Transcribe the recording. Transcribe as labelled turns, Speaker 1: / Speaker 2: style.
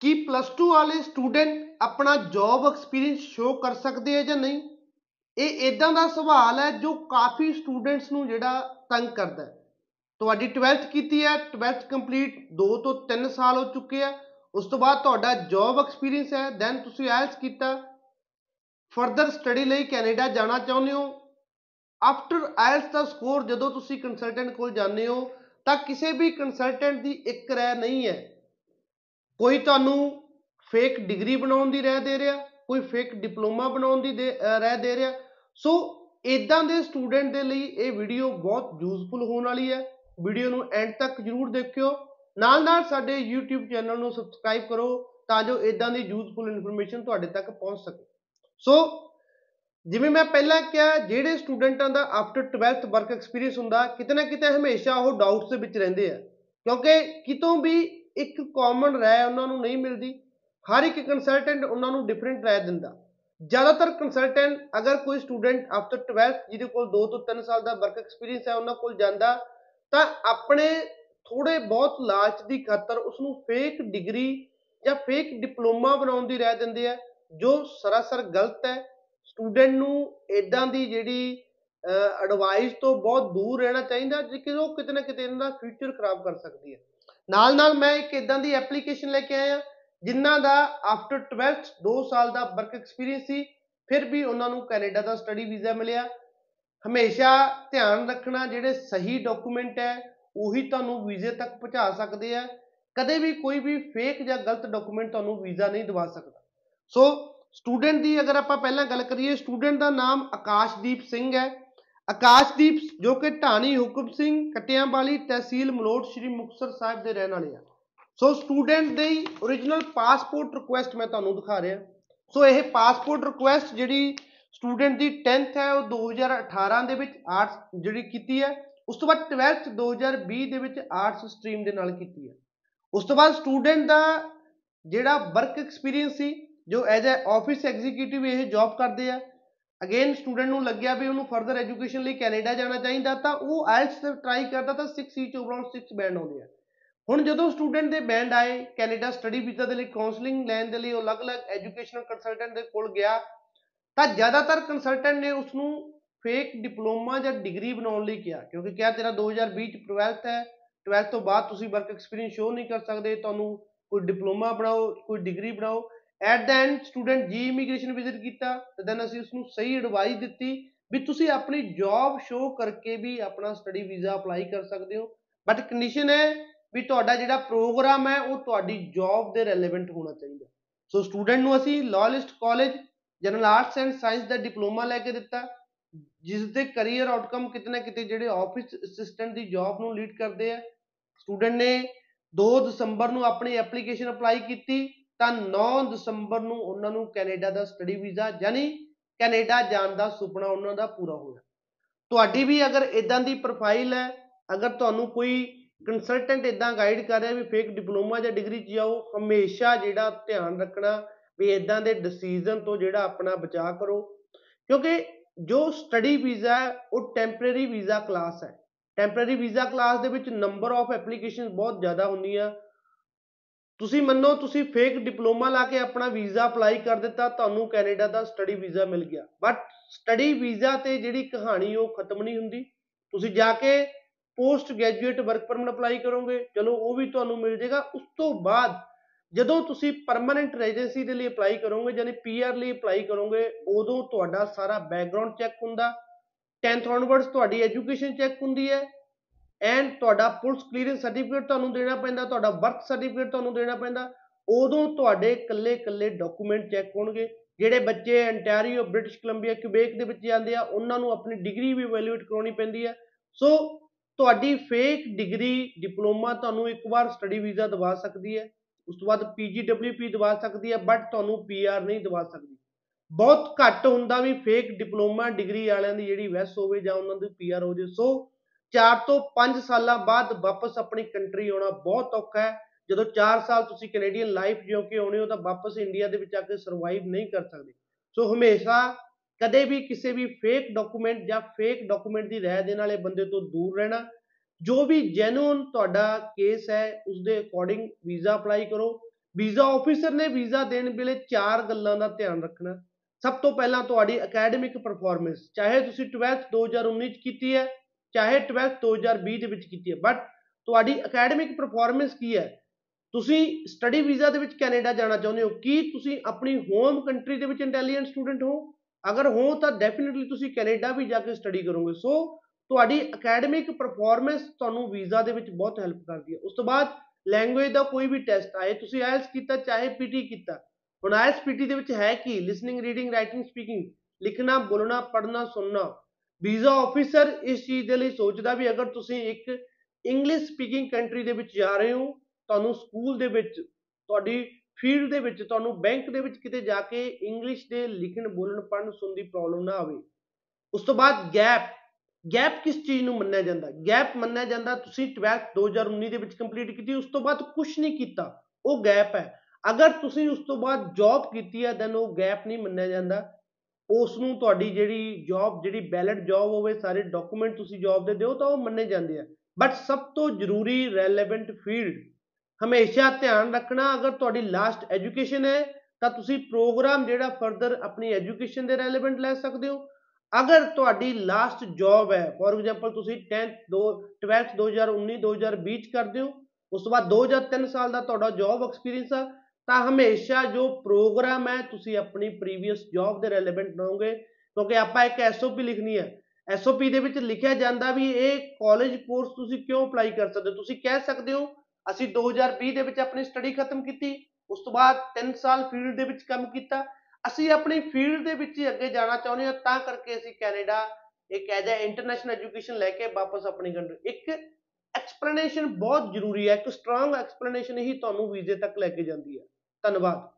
Speaker 1: ਕੀ plus 2 ਵਾਲੇ student ਆਪਣਾ job experience show ਕਰ ਸਕਦੇ ਆ ਜਾਂ ਨਹੀਂ? ਇਹ ਇਦਾਂ ਦਾ ਸਵਾਲ ਹੈ ਜੋ ਕਾਫੀ ਸਟੂਡੈਂਟਸ ਨੂੰ ਜਿਹੜਾ ਤੰਗ ਕਰਦਾ ਹੈ। ਤੁਹਾਡੀ 12th ਕੀਤੀ ਹੈ 12th ਕੰਪਲੀਟ 2 ਤੋਂ 3 ਸਾਲ ਹੋ ਚੁੱਕੇ ਆ। ਉਸ ਤੋਂ ਬਾਅਦ ਤੁਹਾਡਾ ਜੌਬ ਐਕਸਪੀਰੀਅੰਸ ਹੈ ਦੈਨ ਤੁਸੀਂ ਆਇਲਸ ਕੀਤਾ। ਫਰਦਰ ਸਟੱਡੀ ਲਈ ਕੈਨੇਡਾ ਜਾਣਾ ਚਾਹੁੰਦੇ ਹੋ। ਆਫਟਰ ਆਇਲਸ ਦਾ ਸਕੋਰ ਜਦੋਂ ਤੁਸੀਂ ਕੰਸਲਟੈਂਟ ਕੋਲ ਜਾਂਦੇ ਹੋ ਤਾਂ ਕਿਸੇ ਵੀ ਕੰਸਲਟੈਂਟ ਦੀ ਇੱਕ ਰਾਏ ਨਹੀਂ ਹੈ। ਕੋਈ ਤੁਹਾਨੂੰ ਫੇਕ ਡਿਗਰੀ ਬਣਾਉਣ ਦੀ ਰਾਏ ਦੇ ਰਿਹਾ, ਕੋਈ ਫੇਕ ਡਿਪਲੋਮਾ ਬਣਾਉਣ ਦੀ ਦੇ- ਅਹ ਰਾਏ ਦੇ ਰਿਹਾ। ਸੋ ਇਦਾਂ ਦੇ ਸਟੂਡੈਂਟ ਦੇ ਲਈ ਇਹ ਵੀਡੀਓ ਬਹੁਤ ਯੂਜ਼ਫੁਲ ਹੋਣ ਵਾਲੀ ਹੈ। ਵੀਡੀਓ ਨੂੰ ਐਂਡ ਤੱਕ ਜਰੂਰ ਦੇਖਿਓ। ਨਾਲ ਨਾਲ ਸਾਡੇ YouTube ਚੈਨਲ ਨੂੰ ਸਬਸਕ੍ਰਾਈਬ ਕਰੋ ਤਾਂ ਜੋ ਇਦਾਂ ਦੀ ਯੂਜ਼ਫੁਲ ਇਨਫੋਰਮੇਸ਼ਨ ਤੁਹਾਡੇ ਤੱਕ ਪਹੁੰਚ ਸਕੇ। ਸੋ ਜਿਵੇਂ ਮੈਂ ਪਹਿਲਾਂ ਕਿਹਾ, ਜਿਹੜੇ ਸਟੂਡੈਂਟਾਂ ਦਾ ਆਫਟਰ 12th ਵਰਕ ਐਕਸਪੀਰੀਅੰਸ ਹੁੰਦਾ, ਕਿਤੇ ਨਾ ਕਿਤੇ ਹਮੇਸ਼ਾ ਉਹ ਡਾਊਟਸ ਦੇ ਵਿੱਚ ਰਹਿੰਦੇ ਆ। ਕਿਉਂਕਿ ਕਿਤੋਂ ਵੀ ਇੱਕ ਕਾਮਨ ਰਾਏ ਉਹਨਾਂ ਨੂੰ ਨਹੀਂ ਮਿਲਦੀ, ਹਰ ਇੱਕ ਕੰਸਲਟੈਂਟ ਉਹਨਾਂ ਨੂੰ ਡਿਫਰੈਂਟ ਰਾਏ ਦਿੰਦਾ। ਜ਼ਿਆਦਾਤਰ ਕੰਸਲਟੈਂਟ ਅਗਰ ਕੋਈ ਸਟੂਡੈਂਟ ਆਫਟਰ 12th ਜਿਹਦੇ ਕੋਲ 2 ਤੋਂ 3 ਸਾਲ ਦਾ ਵਰਕ ਐਕਸਪੀਰੀਅੰਸ ਹੈ, ਉਹਨਾਂ ਕੋਲ ਜਾਂਦਾ, ਤਾਂ ਆਪਣੇ ਥੋੜੇ ਬਹੁਤ ਲਾਲਚ ਦੀ ਖਾਤਰ ਉਸ ਨੂੰ ਫੇਕ ਡਿਗਰੀ ਜਾਂ ਫੇਕ ਡਿਪਲੋਮਾ ਬਣਾਉਣ ਦੀ ਰਾਏ ਦਿੰਦੇ ਆ, ਜੋ ਸਰਾਸਰ ਗਲਤ ਹੈ ਸਟੂਡੈਂਟ ਨੂੰ ਇਦਾਂ ਦੀ ਜਿਹੜੀ ਐਡਵਾਈਸ ਤੋਂ ਬਹੁਤ ਦੂਰ ਰਹਿਣਾ ਚਾਹੀਦਾ ਕਿ ਉਹ ਕਿਤੇ ਨਾ ਕਿਤੇ ਇਹਨਾਂ ਦਾ ਫਿਊਚਰ ਖਰਾਬ ਕਰ ਸਕਦੀ ਹੈ। ਨਾਲ ਨਾਲ ਮੈਂ ਇੱਕ ਇਦਾਂ ਦੀ ਐਪਲੀਕੇਸ਼ਨ ਲੈ ਕੇ ਆਇਆ, ਜਿਨ੍ਹਾਂ ਦਾ ਆਫਟਰ 12th 2 ਸਾਲ ਦਾ ਵਰਕ ਐਕਸਪੀਰੀਅੰਸ ਸੀ, ਫਿਰ ਵੀ ਉਹਨਾਂ ਨੂੰ ਕੈਨੇਡਾ ਦਾ ਸਟੱਡੀ ਵੀਜ਼ਾ ਮਿਲਿਆ। ਹਮੇਸ਼ਾ ਧਿਆਨ ਰੱਖਣਾ ਜਿਹੜੇ ਸਹੀ ਡਾਕੂਮੈਂਟ ਹੈ, ਉਹੀ ਤੁਹਾਨੂੰ ਵੀਜ਼ੇ ਤੱਕ ਪਹੁੰਚਾ ਸਕਦੇ ਆ ਕਦੇ ਵੀ ਕੋਈ ਵੀ ਫੇਕ ਜਾਂ ਗਲਤ ਡਾਕੂਮੈਂਟ ਤੁਹਾਨੂੰ ਵੀਜ਼ਾ ਨਹੀਂ ਦਿਵਾ ਸਕਦਾ। ਸੋ ਸਟੂਡੈਂਟ ਦੀ ਅਗਰ ਆਪਾਂ ਪਹਿਲਾਂ ਗੱਲ ਕਰੀਏ ਸਟੂਡੈਂਟ ਦਾ ਨਾਮ ਆਕਾਸ਼ਦੀਪ ਸਿੰਘ ਹੈ। ਆਕਾਸ਼ਦੀਪ ਜੋ ਕਿ ਢਾਣੀ ਹੁਕਮ ਸਿੰਘ ਕਟਿਆਂ ਵਾਲੀ ਤਹਿਸੀਲ ਮਲੋਟ ਸ਼੍ਰੀ ਮੁਕਤਸਰ ਸਾਹਿਬ ਦੇ ਰਹਿਣ ਵਾਲੇ ਆ। ਸੋ ਸਟੂਡੈਂਟ ਦੀ origignal ਪਾਸਪੋਰਟ ਰਿਕੁਐਸਟ ਮੈਂ ਤੁਹਾਨੂੰ ਦਿਖਾ ਰਿਹਾ। ਸੋ ਇਹ ਪਾਸਪੋਰਟ ਰਿਕੁਐਸਟ ਜਿਹੜੀ ਸਟੂਡੈਂਟ ਦੀ 10th ਹੈ, ਉਹ 2018 ਦੇ ਵਿੱਚ ਆਰਟਸ ਜਿਹੜੀ ਕੀਤੀ ਹੈ, ਉਸ ਤੋਂ ਬਾਅਦ 12th 2020 ਦੇ ਵਿੱਚ ਆਰਟਸ ਸਟਰੀਮ ਦੇ ਨਾਲ ਕੀਤੀ ਹੈ। ਉਸ ਤੋਂ ਬਾਅਦ ਸਟੂਡੈਂਟ ਦਾ ਜਿਹੜਾ ਵਰਕ ਐਕਸਪੀਰੀਅੰਸ ਸੀ ਜੋ ਐਜ਼ ਅ ਆਫਿਸ ਐਗਜ਼ੀਕਿਊਟਿਵ ਇਹ ਜੌਬ ਕਰਦੇ ਆ ਅਗੇਨ ਸਟੂਡੈਂਟ ਨੂੰ ਲੱਗਿਆ ਵੀ ਉਹਨੂੰ ਫਰਦਰ ਐਜੂਕੇਸ਼ਨ ਲਈ ਕੈਨੇਡਾ ਜਾਣਾ ਚਾਹੀਦਾ, ਤਾਂ ਉਹ ਆਇਲਟਸ ਟਰਾਈ ਕਰਦਾ ਤਾਂ 6 ਸੀ ਚੋਂ ਅਰਾਊਂਡ 6 ਬੈਂਡ ਆਉਂਦੇ ਆ ਹੁਣ ਜਦੋਂ ਸਟੂਡੈਂਟ ਦੇ ਬੈਂਡ ਆਏ, ਕੈਨੇਡਾ ਸਟੱਡੀ ਵੀਜ਼ਾ ਦੇ ਲਈ ਕਾਉਂਸਲਿੰਗ ਲੈਣ ਦੇ ਲਈ, ਉਹ ਅਲੱਗ-ਅਲੱਗ ਐਜੂਕੇਸ਼ਨਲ ਕੰਸਲਟੈਂਟ ਦੇ ਕੋਲ ਗਿਆ, ਤਾਂ ਜ਼ਿਆਦਾਤਰ ਕੰਸਲਟੈਂਟ ਨੇ ਉਸ ਨੂੰ ਫੇਕ ਡਿਪਲੋਮਾ ਜਾਂ ਡਿਗਰੀ ਬਣਾਉਣ ਲਈ ਕਿਹਾ, ਕਿਉਂਕਿ ਕਿਹਾ ਤੇਰਾ 2020 ਚ 12th ਹੈ 12th ਤੋਂ ਬਾਅਦ ਤੁਸੀਂ ਵਰਕ ਐਕਸਪੀਰੀਅੰਸ ਸ਼ੋ ਨਹੀਂ ਕਰ ਸਕਦੇ, ਤੁਹਾਨੂੰ ਕੋਈ ਡਿਪਲੋਮਾ ਬਣਾਓ, ਕੋਈ ਡਿਗਰੀ ਬਣਾਓ at the end student ji immigration visit ਕੀਤਾ, ਤੇ ਦੈਨ ਅਸੀਂ ਉਸ ਨੂੰ ਸਹੀ ਐਡਵਾਈਸ ਦਿੱਤੀ ਵੀ ਤੁਸੀਂ ਆਪਣੀ ਜੌਬ ਸ਼ੋ ਕਰਕੇ ਵੀ ਆਪਣਾ ਸਟੱਡੀ ਵੀਜ਼ਾ ਅਪਲਾਈ ਕਰ ਸਕਦੇ ਹੋ। ਬਟ ਕੰਡੀਸ਼ਨ ਹੈ ਵੀ ਤੁਹਾਡਾ ਜਿਹੜਾ ਪ੍ਰੋਗਰਾਮ ਹੈ, ਉਹ ਤੁਹਾਡੀ ਜੌਬ ਦੇ ਰੈਲੇਵੈਂਟ ਹੋਣਾ ਚਾਹੀਦਾ। ਸੋ ਸਟੂਡੈਂਟ ਨੂੰ ਅਸੀਂ Loyalist college general arts and science the diploma ਲੈ ਕੇ ਦਿੱਤਾ ਜਿਸ ਦੇ ਕੈਰੀਅਰ ਆਊਟਕਮ ਕਿਤੇ ਨਾ ਕਿਤੇ ਜਿਹੜੇ ਆਫਿਸ ਅਸਿਸਟੈਂਟ ਦੀ ਜੌਬ ਨੂੰ ਲੀਡ ਕਰਦੇ ਆ। ਸਟੂਡੈਂਟ ਨੇ 2 ਦਸੰਬਰ ਨੂੰ ਆਪਣੀ ਐਪਲੀਕੇਸ਼ਨ ਅਪਲਾਈ ਕੀਤੀ ਤਾਂ 9 ਦਸੰਬਰ ਨੂੰ ਉਹਨਾਂ ਨੂੰ ਕੈਨੇਡਾ ਦਾ ਸਟੱਡੀ ਵੀਜ਼ਾ ਯਾਨੀ ਕੈਨੇਡਾ ਜਾਣ ਦਾ ਸੁਪਨਾ ਉਹਨਾਂ ਦਾ ਪੂਰਾ ਹੋਇਆ। ਤੁਹਾਡੀ ਵੀ ਅਗਰ ਇਦਾਂ ਦੀ ਪ੍ਰੋਫਾਈਲ ਹੈ, ਅਗਰ ਤੁਹਾਨੂੰ ਕੋਈ ਕੰਸਲਟੈਂਟ ਇਦਾਂ ਗਾਈਡ ਕਰ ਰਿਹਾ ਵੀ ਫੇਕ ਡਿਪਲੋਮਾ ਜਾਂ ਡਿਗਰੀ 'ਚ ਜਾਓ, ਹਮੇਸ਼ਾ ਜਿਹੜਾ ਧਿਆਨ ਰੱਖਣਾ ਵੀ ਇਦਾਂ ਦੇ ਡਿਸੀਜਨ ਤੋਂ ਜਿਹੜਾ ਆਪਣਾ ਬਚਾਅ ਕਰੋ। ਕਿਉਂਕਿ ਜੋ ਸਟੱਡੀ ਵੀਜ਼ਾ ਹੈ, ਉਹ ਟੈਂਪਰੇਰੀ ਵੀਜ਼ਾ ਕਲਾਸ ਹੈ। ਟੈਂਪਰੇਰੀ ਵੀਜ਼ਾ ਕਲਾਸ ਦੇ ਵਿੱਚ ਨੰਬਰ ਆਫ ਐਪਲੀਕੇਸ਼ਨ ਬਹੁਤ ਜ਼ਿਆਦਾ ਹੁੰਦੀਆਂ। ਤੁਸੀਂ ਮੰਨੋ, ਤੁਸੀਂ ਫੇਕ ਡਿਪਲੋਮਾ ਲਾ ਕੇ ਆਪਣਾ ਵੀਜ਼ਾ ਅਪਲਾਈ ਕਰ ਦਿੱਤਾ, ਤੁਹਾਨੂੰ ਕੈਨੇਡਾ ਦਾ ਸਟੱਡੀ ਵੀਜ਼ਾ ਮਿਲ ਗਿਆ। ਬਟ ਸਟੱਡੀ ਵੀਜ਼ਾ ਤੇ ਜਿਹੜੀ ਕਹਾਣੀ ਉਹ ਖਤਮ ਨਹੀਂ ਹੁੰਦੀ। ਤੁਸੀਂ ਜਾ ਕੇ post graduate work permit apply ਕਰੋਗੇ। ਚਲੋ, ਉਹ ਵੀ ਤੁਹਾਨੂੰ ਮਿਲ ਜਾਏਗਾ। ਉਸ ਤੋਂ ਬਾਅਦ ਜਦੋਂ ਤੁਸੀਂ ਪਰਮਨੈਂਟ ਰੈਜ਼ੀਡੈਂਸੀ ਦੇ ਲਈ ਅਪਲਾਈ ਕਰੋਗੇ, ਯਾਨੀ ਪੀਆਰ ਲਈ ਅਪਲਾਈ ਕਰੋਗੇ, ਉਦੋਂ ਤੁਹਾਡਾ ਸਾਰਾ ਬੈਕਗ੍ਰਾਉਂਡ ਚੈੱਕ ਹੁੰਦਾ। 10th onwards ਤੁਹਾਡੀ ਐਜੂਕੇਸ਼ਨ ਚੈੱਕ ਹੁੰਦੀ ਹੈ। ਐਂਡ ਤੁਹਾਡਾ ਪੁਲਿਸ ਕਲੀਅਰੈਂਸ ਸਰਟੀਫਿਕੇਟ ਤੁਹਾਨੂੰ ਦੇਣਾ ਪੈਂਦਾ, ਤੁਹਾਡਾ ਬਰਥ ਸਰਟੀਫਿਕੇਟ ਤੁਹਾਨੂੰ ਦੇਣਾ ਪੈਂਦਾ, ਉਦੋਂ ਤੁਹਾਡੇ ਇਕੱਲੇ ਇਕੱਲੇ ਡਾਕੂਮੈਂਟ ਚੈੱਕ ਹੋਣਗੇ। ਜਿਹੜੇ ਬੱਚੇ ਅੰਟੈਰੀਓ ਬ੍ਰਿਟਿਸ਼ ਕੋਲੰਬੀਆ ਕਿਊਬੇਕ ਦੇ ਵਿੱਚ ਜਾਂਦੇ ਆ, ਉਹਨਾਂ ਨੂੰ ਆਪਣੀ ਡਿਗਰੀ ਵੀ ਵੈਲਿਊਏਟ ਕਰਾਉਣੀ ਪੈਂਦੀ ਹੈ ਸੋ ਤੁਹਾਡੀ ਫੇਕ ਡਿਗਰੀ ਡਿਪਲੋਮਾ ਤੁਹਾਨੂੰ ਇੱਕ ਵਾਰ ਸਟੱਡੀ ਵੀਜ਼ਾ ਦਵਾ ਸਕਦੀ ਹੈ ਉਸ ਤੋਂ ਬਾਅਦ ਪੀਜੀਡਬਲਯੂਪੀ ਦਵਾ ਸਕਦੀ ਹੈ ਬਟ ਤੁਹਾਨੂੰ ਪੀਆਰ ਨਹੀਂ ਦਵਾ ਸਕਦੀ। ਬਹੁਤ ਘੱਟ ਹੁੰਦਾ ਵੀ ਫੇਕ ਡਿਪਲੋਮਾ ਡਿਗਰੀ ਵਾਲਿਆਂ ਦੀ ਜਿਹੜੀ ਵੈਸ ਹੋਵੇ ਜਾਂ ਉਹਨਾਂ ਦੀ ਪੀਆਰ ਹੋ ਜੇ। ਸੋ 4 ਤੋਂ 5 ਸਾਲਾਂ ਬਾਅਦ ਵਾਪਸ ਆਪਣੀ ਕੰਟਰੀ ਆਉਣਾ ਬਹੁਤ ਔਖਾ ਹੈ। ਜਦੋਂ 4 ਸਾਲ ਤੁਸੀਂ ਕੈਨੇਡੀਅਨ ਲਾਈਫ ਜਿਉ ਕੇ ਆਉਣੇ ਹੋ ਤਾਂ ਵਾਪਸ ਇੰਡੀਆ ਦੇ ਵਿੱਚ ਆ ਕੇ ਸਰਵਾਈਵ ਨਹੀਂ ਕਰ ਸਕਦੇ। ਸੋ ਹਮੇਸ਼ਾ ਕਦੇ ਵੀ ਕਿਸੇ ਵੀ ਫੇਕ ਡਾਕੂਮੈਂਟ ਜਾਂ ਫੇਕ ਡਾਕੂਮੈਂਟ ਦੀ ਰਾਇ ਦੇਣ ਵਾਲੇ ਬੰਦੇ ਤੋਂ ਦੂਰ ਰਹਿਣਾ, ਜੋ ਵੀ ਜੈਨੂਇਨ ਤੁਹਾਡਾ ਕੇਸ ਹੈ ਉਸ ਦੇ ਅਕੋਰਡਿੰਗ ਵੀਜ਼ਾ ਅਪਲਾਈ ਕਰੋ। ਵੀਜ਼ਾ ਆਫੀਸਰ ਨੇ ਵੀਜ਼ਾ ਦੇਣ ਵੇਲੇ ਚਾਰ ਗੱਲਾਂ ਦਾ ਧਿਆਨ ਰੱਖਣਾ। ਸਭ ਤੋਂ ਪਹਿਲਾਂ ਤੁਹਾਡੀ ਅਕੈਡਮਿਕ ਪਰਫਾਰਮੈਂਸ ਚਾਹੇ ਤੁਸੀਂ 12th 2019 ਚ ਕੀਤੀ ਹੈ ਚਾਹੇ 12th 2020 ਦੇ ਵਿੱਚ ਕੀਤੀ ਹੈ। ਬਟ ਤੁਹਾਡੀ ਅਕੈਡਮਿਕ ਪਰਫਾਰਮੈਂਸ ਕੀ ਹੈ? ਤੁਸੀਂ ਸਟੱਡੀ ਵੀਜ਼ਾ ਦੇ ਵਿੱਚ ਕੈਨੇਡਾ ਜਾਣਾ ਚਾਹੁੰਦੇ ਹੋ। ਕੀ ਤੁਸੀਂ ਆਪਣੀ ਹੋਮ ਕੰਟਰੀ ਦੇ ਵਿੱਚ ਇੰਟੈਲੀਜੈਂਟ ਸਟੂਡੈਂਟ ਹੋ? ਅਗਰ ਹੋ, ਤਾਂ ਡੈਫੀਨਿਟਲੀ ਤੁਸੀਂ ਕੈਨੇਡਾ ਵੀ ਜਾ ਕੇ ਸਟੱਡੀ ਕਰੋਗੇ। ਸੋ ਤੁਹਾਡੀ ਅਕੈਡਮਿਕ ਪਰਫਾਰਮੈਂਸ ਤੁਹਾਨੂੰ ਵੀਜ਼ਾ ਦੇ ਵਿੱਚ ਬਹੁਤ ਹੈਲਪ ਕਰਦੀ ਹੈ। ਉਸ ਤੋਂ ਬਾਅਦ ਲੈਂਗੁਏਜ ਦਾ ਕੋਈ ਵੀ ਟੈਸਟ ਆਏ, ਤੁਸੀਂ ਆਇਲਸ ਕੀਤਾ, ਚਾਹੇ ਪੀਟੀ ਕੀਤਾ। ਹੁਣ ਆਇਲਸ ਪੀਟੀ ਦੇ ਵਿੱਚ ਹੈ ਕੀ? ਲਿਸਨਿੰਗ ਰੀਡਿੰਗ ਰਾਈਟਿੰਗ ਸਪੀਕਿੰਗ ਲਿਖਣਾ, ਬੋਲਣਾ, ਪੜ੍ਹਨਾ, ਸੁਣਨਾ। ਵੀਜ਼ਾ ਆਫੀਸਰ ਇਸ ਚੀਜ਼ ਦੇ ਲਈ ਸੋਚਦਾ ਵੀ ਅਗਰ ਤੁਸੀਂ ਇੱਕ ਇੰਗਲਿਸ਼ ਸਪੀਕਿੰਗ ਕੰਟਰੀ ਦੇ ਵਿੱਚ ਜਾ ਰਹੇ ਹੋ, ਤੁਹਾਨੂੰ ਸਕੂਲ ਦੇ ਵਿੱਚ, ਤੁਹਾਡੀ ਫੀਲਡ ਦੇ ਵਿੱਚ, ਤੁਹਾਨੂੰ ਬੈਂਕ ਦੇ ਵਿੱਚ ਕਿਤੇ ਜਾ ਕੇ ਇੰਗਲਿਸ਼ ਦੇ ਲਿਖਣ, ਬੋਲਣ, ਪੜ੍ਹਨ, ਸੁਣਨ ਦੀ ਪ੍ਰੋਬਲਮ ਨਾ ਆਵੇ। ਉਸ ਤੋਂ ਬਾਅਦ ਗੈਪ ਗੈਪ ਕਿਸ ਚੀਜ਼ ਨੂੰ ਮੰਨਿਆ ਜਾਂਦਾ? ਗੈਪ ਮੰਨਿਆ ਜਾਂਦਾ ਤੁਸੀਂ 12th 2019 ਦੇ ਵਿੱਚ ਕੰਪਲੀਟ ਕੀਤੀ, ਉਸ ਤੋਂ ਬਾਅਦ ਕੁਝ ਨਹੀਂ ਕੀਤਾ, ਉਹ ਗੈਪ ਹੈ। ਅਗਰ ਤੁਸੀਂ ਉਸ ਤੋਂ ਬਾਅਦ ਜੌਬ ਕੀਤੀ ਹੈ ਦੈਨ ਉਹ ਗੈਪ ਨਹੀਂ ਮੰਨਿਆ ਜਾਂਦਾ। ਉਸ ਨੂੰ ਤੁਹਾਡੀ ਜਿਹੜੀ ਜੌਬ ਜਿਹੜੀ ਵੈਲਿਡ ਜੌਬ ਹੋਵੇ, ਸਾਰੇ ਡਾਕੂਮੈਂਟ ਤੁਸੀਂ ਜੌਬ ਦੇ ਦਿਓ ਤਾਂ ਉਹ ਮੰਨੇ ਜਾਂਦੇ ਆ। ਬਟ ਸਭ ਤੋਂ ਜ਼ਰੂਰੀ ਰੈਲੇਵੈਂਟ ਫੀਲਡ ਹਮੇਸ਼ਾ ਧਿਆਨ ਰੱਖਣਾ, ਅਗਰ ਤੁਹਾਡੀ ਲਾਸਟ ਐਜੂਕੇਸ਼ਨ ਹੈ, ਤਾਂ ਤੁਸੀਂ ਪ੍ਰੋਗਰਾਮ ਜਿਹੜਾ ਫਰਦਰ ਆਪਣੀ ਐਜੂਕੇਸ਼ਨ ਦੇ ਰੈਲੇਵੈਂਟ ਲੈ ਸਕਦੇ ਹੋ। ਅਗਰ ਤੁਹਾਡੀ ਲਾਸਟ ਜੌਬ ਹੈ ਫੋਰ ਐਗਜ਼ਾਮਪਲ ਤੁਸੀਂ 10th 2 12th 2019 2020 ਚ ਕਰਦੇ ਹੋ, ਉਸ ਤੋਂ ਬਾਅਦ 2 ਜਾਂ 3 ਸਾਲ ਦਾ ਤੁਹਾਡਾ ਜੌਬ ਐਕਸਪੀਰੀਅੰਸ ਆ ਤਾਂ ਹਮੇਸ਼ਾ ਜੋ ਪ੍ਰੋਗਰਾਮ ਹੈ, ਤੁਸੀਂ ਆਪਣੀ ਪ੍ਰੀਵੀਅਸ ਜੌਬ ਦੇ ਰੈਲੇਵੈਂਟ ਰਹੋਗੇ, ਕਿਉਂਕਿ ਆਪਾਂ ਇੱਕ ਐਸਓਪੀ ਲਿਖਣੀ ਹੈ। ਐਸਓਪੀ ਦੇ ਵਿੱਚ ਲਿਖਿਆ ਜਾਂਦਾ ਵੀ ਇਹ ਕਾਲਜ ਕੋਰਸ ਤੁਸੀਂ ਕਿਉਂ ਅਪਲਾਈ ਕਰ ਸਕਦੇ ਹੋ? ਤੁਸੀਂ ਕਹਿ ਸਕਦੇ ਹੋ, ਅਸੀਂ 2020 ਦੇ ਵਿੱਚ ਆਪਣੀ ਸਟੱਡੀ ਖਤਮ ਕੀਤੀ, ਉਸ ਤੋਂ ਬਾਅਦ 3 ਸਾਲ ਫੀਲਡ ਦੇ ਵਿੱਚ ਕੰਮ ਕੀਤਾ। ਅਸੀਂ ਆਪਣੀ ਫੀਲਡ ਦੇ ਵਿੱਚ ਹੀ ਅੱਗੇ ਜਾਣਾ ਚਾਹੁੰਦੇ ਹਾਂ, ਤਾਂ ਕਰਕੇ ਅਸੀਂ ਕੈਨੇਡਾ ਇੱਕ ਐਜ ਅ ਇੰਟਰਨੈਸ਼ਨਲ ਐਜੂਕੇਸ਼ਨ ਲੈ ਕੇ ਵਾਪਸ ਆਪਣੀ ਕੰਟਰੀ ਇੱਕ ਐਕਸਪਲੇਨੇਸ਼ਨ ਬਹੁਤ ਜ਼ਰੂਰੀ ਹੈ ਇੱਕ ਸਟਰੋਂਗ ਐਕਸਪਲੇਨੇਸ਼ਨ ਹੀ ਤੁਹਾਨੂੰ ਵੀਜ਼ੇ ਤੱਕ ਲੈ ਕੇ ਜਾਂਦੀ ਹੈ। ਧੰਨਵਾਦ।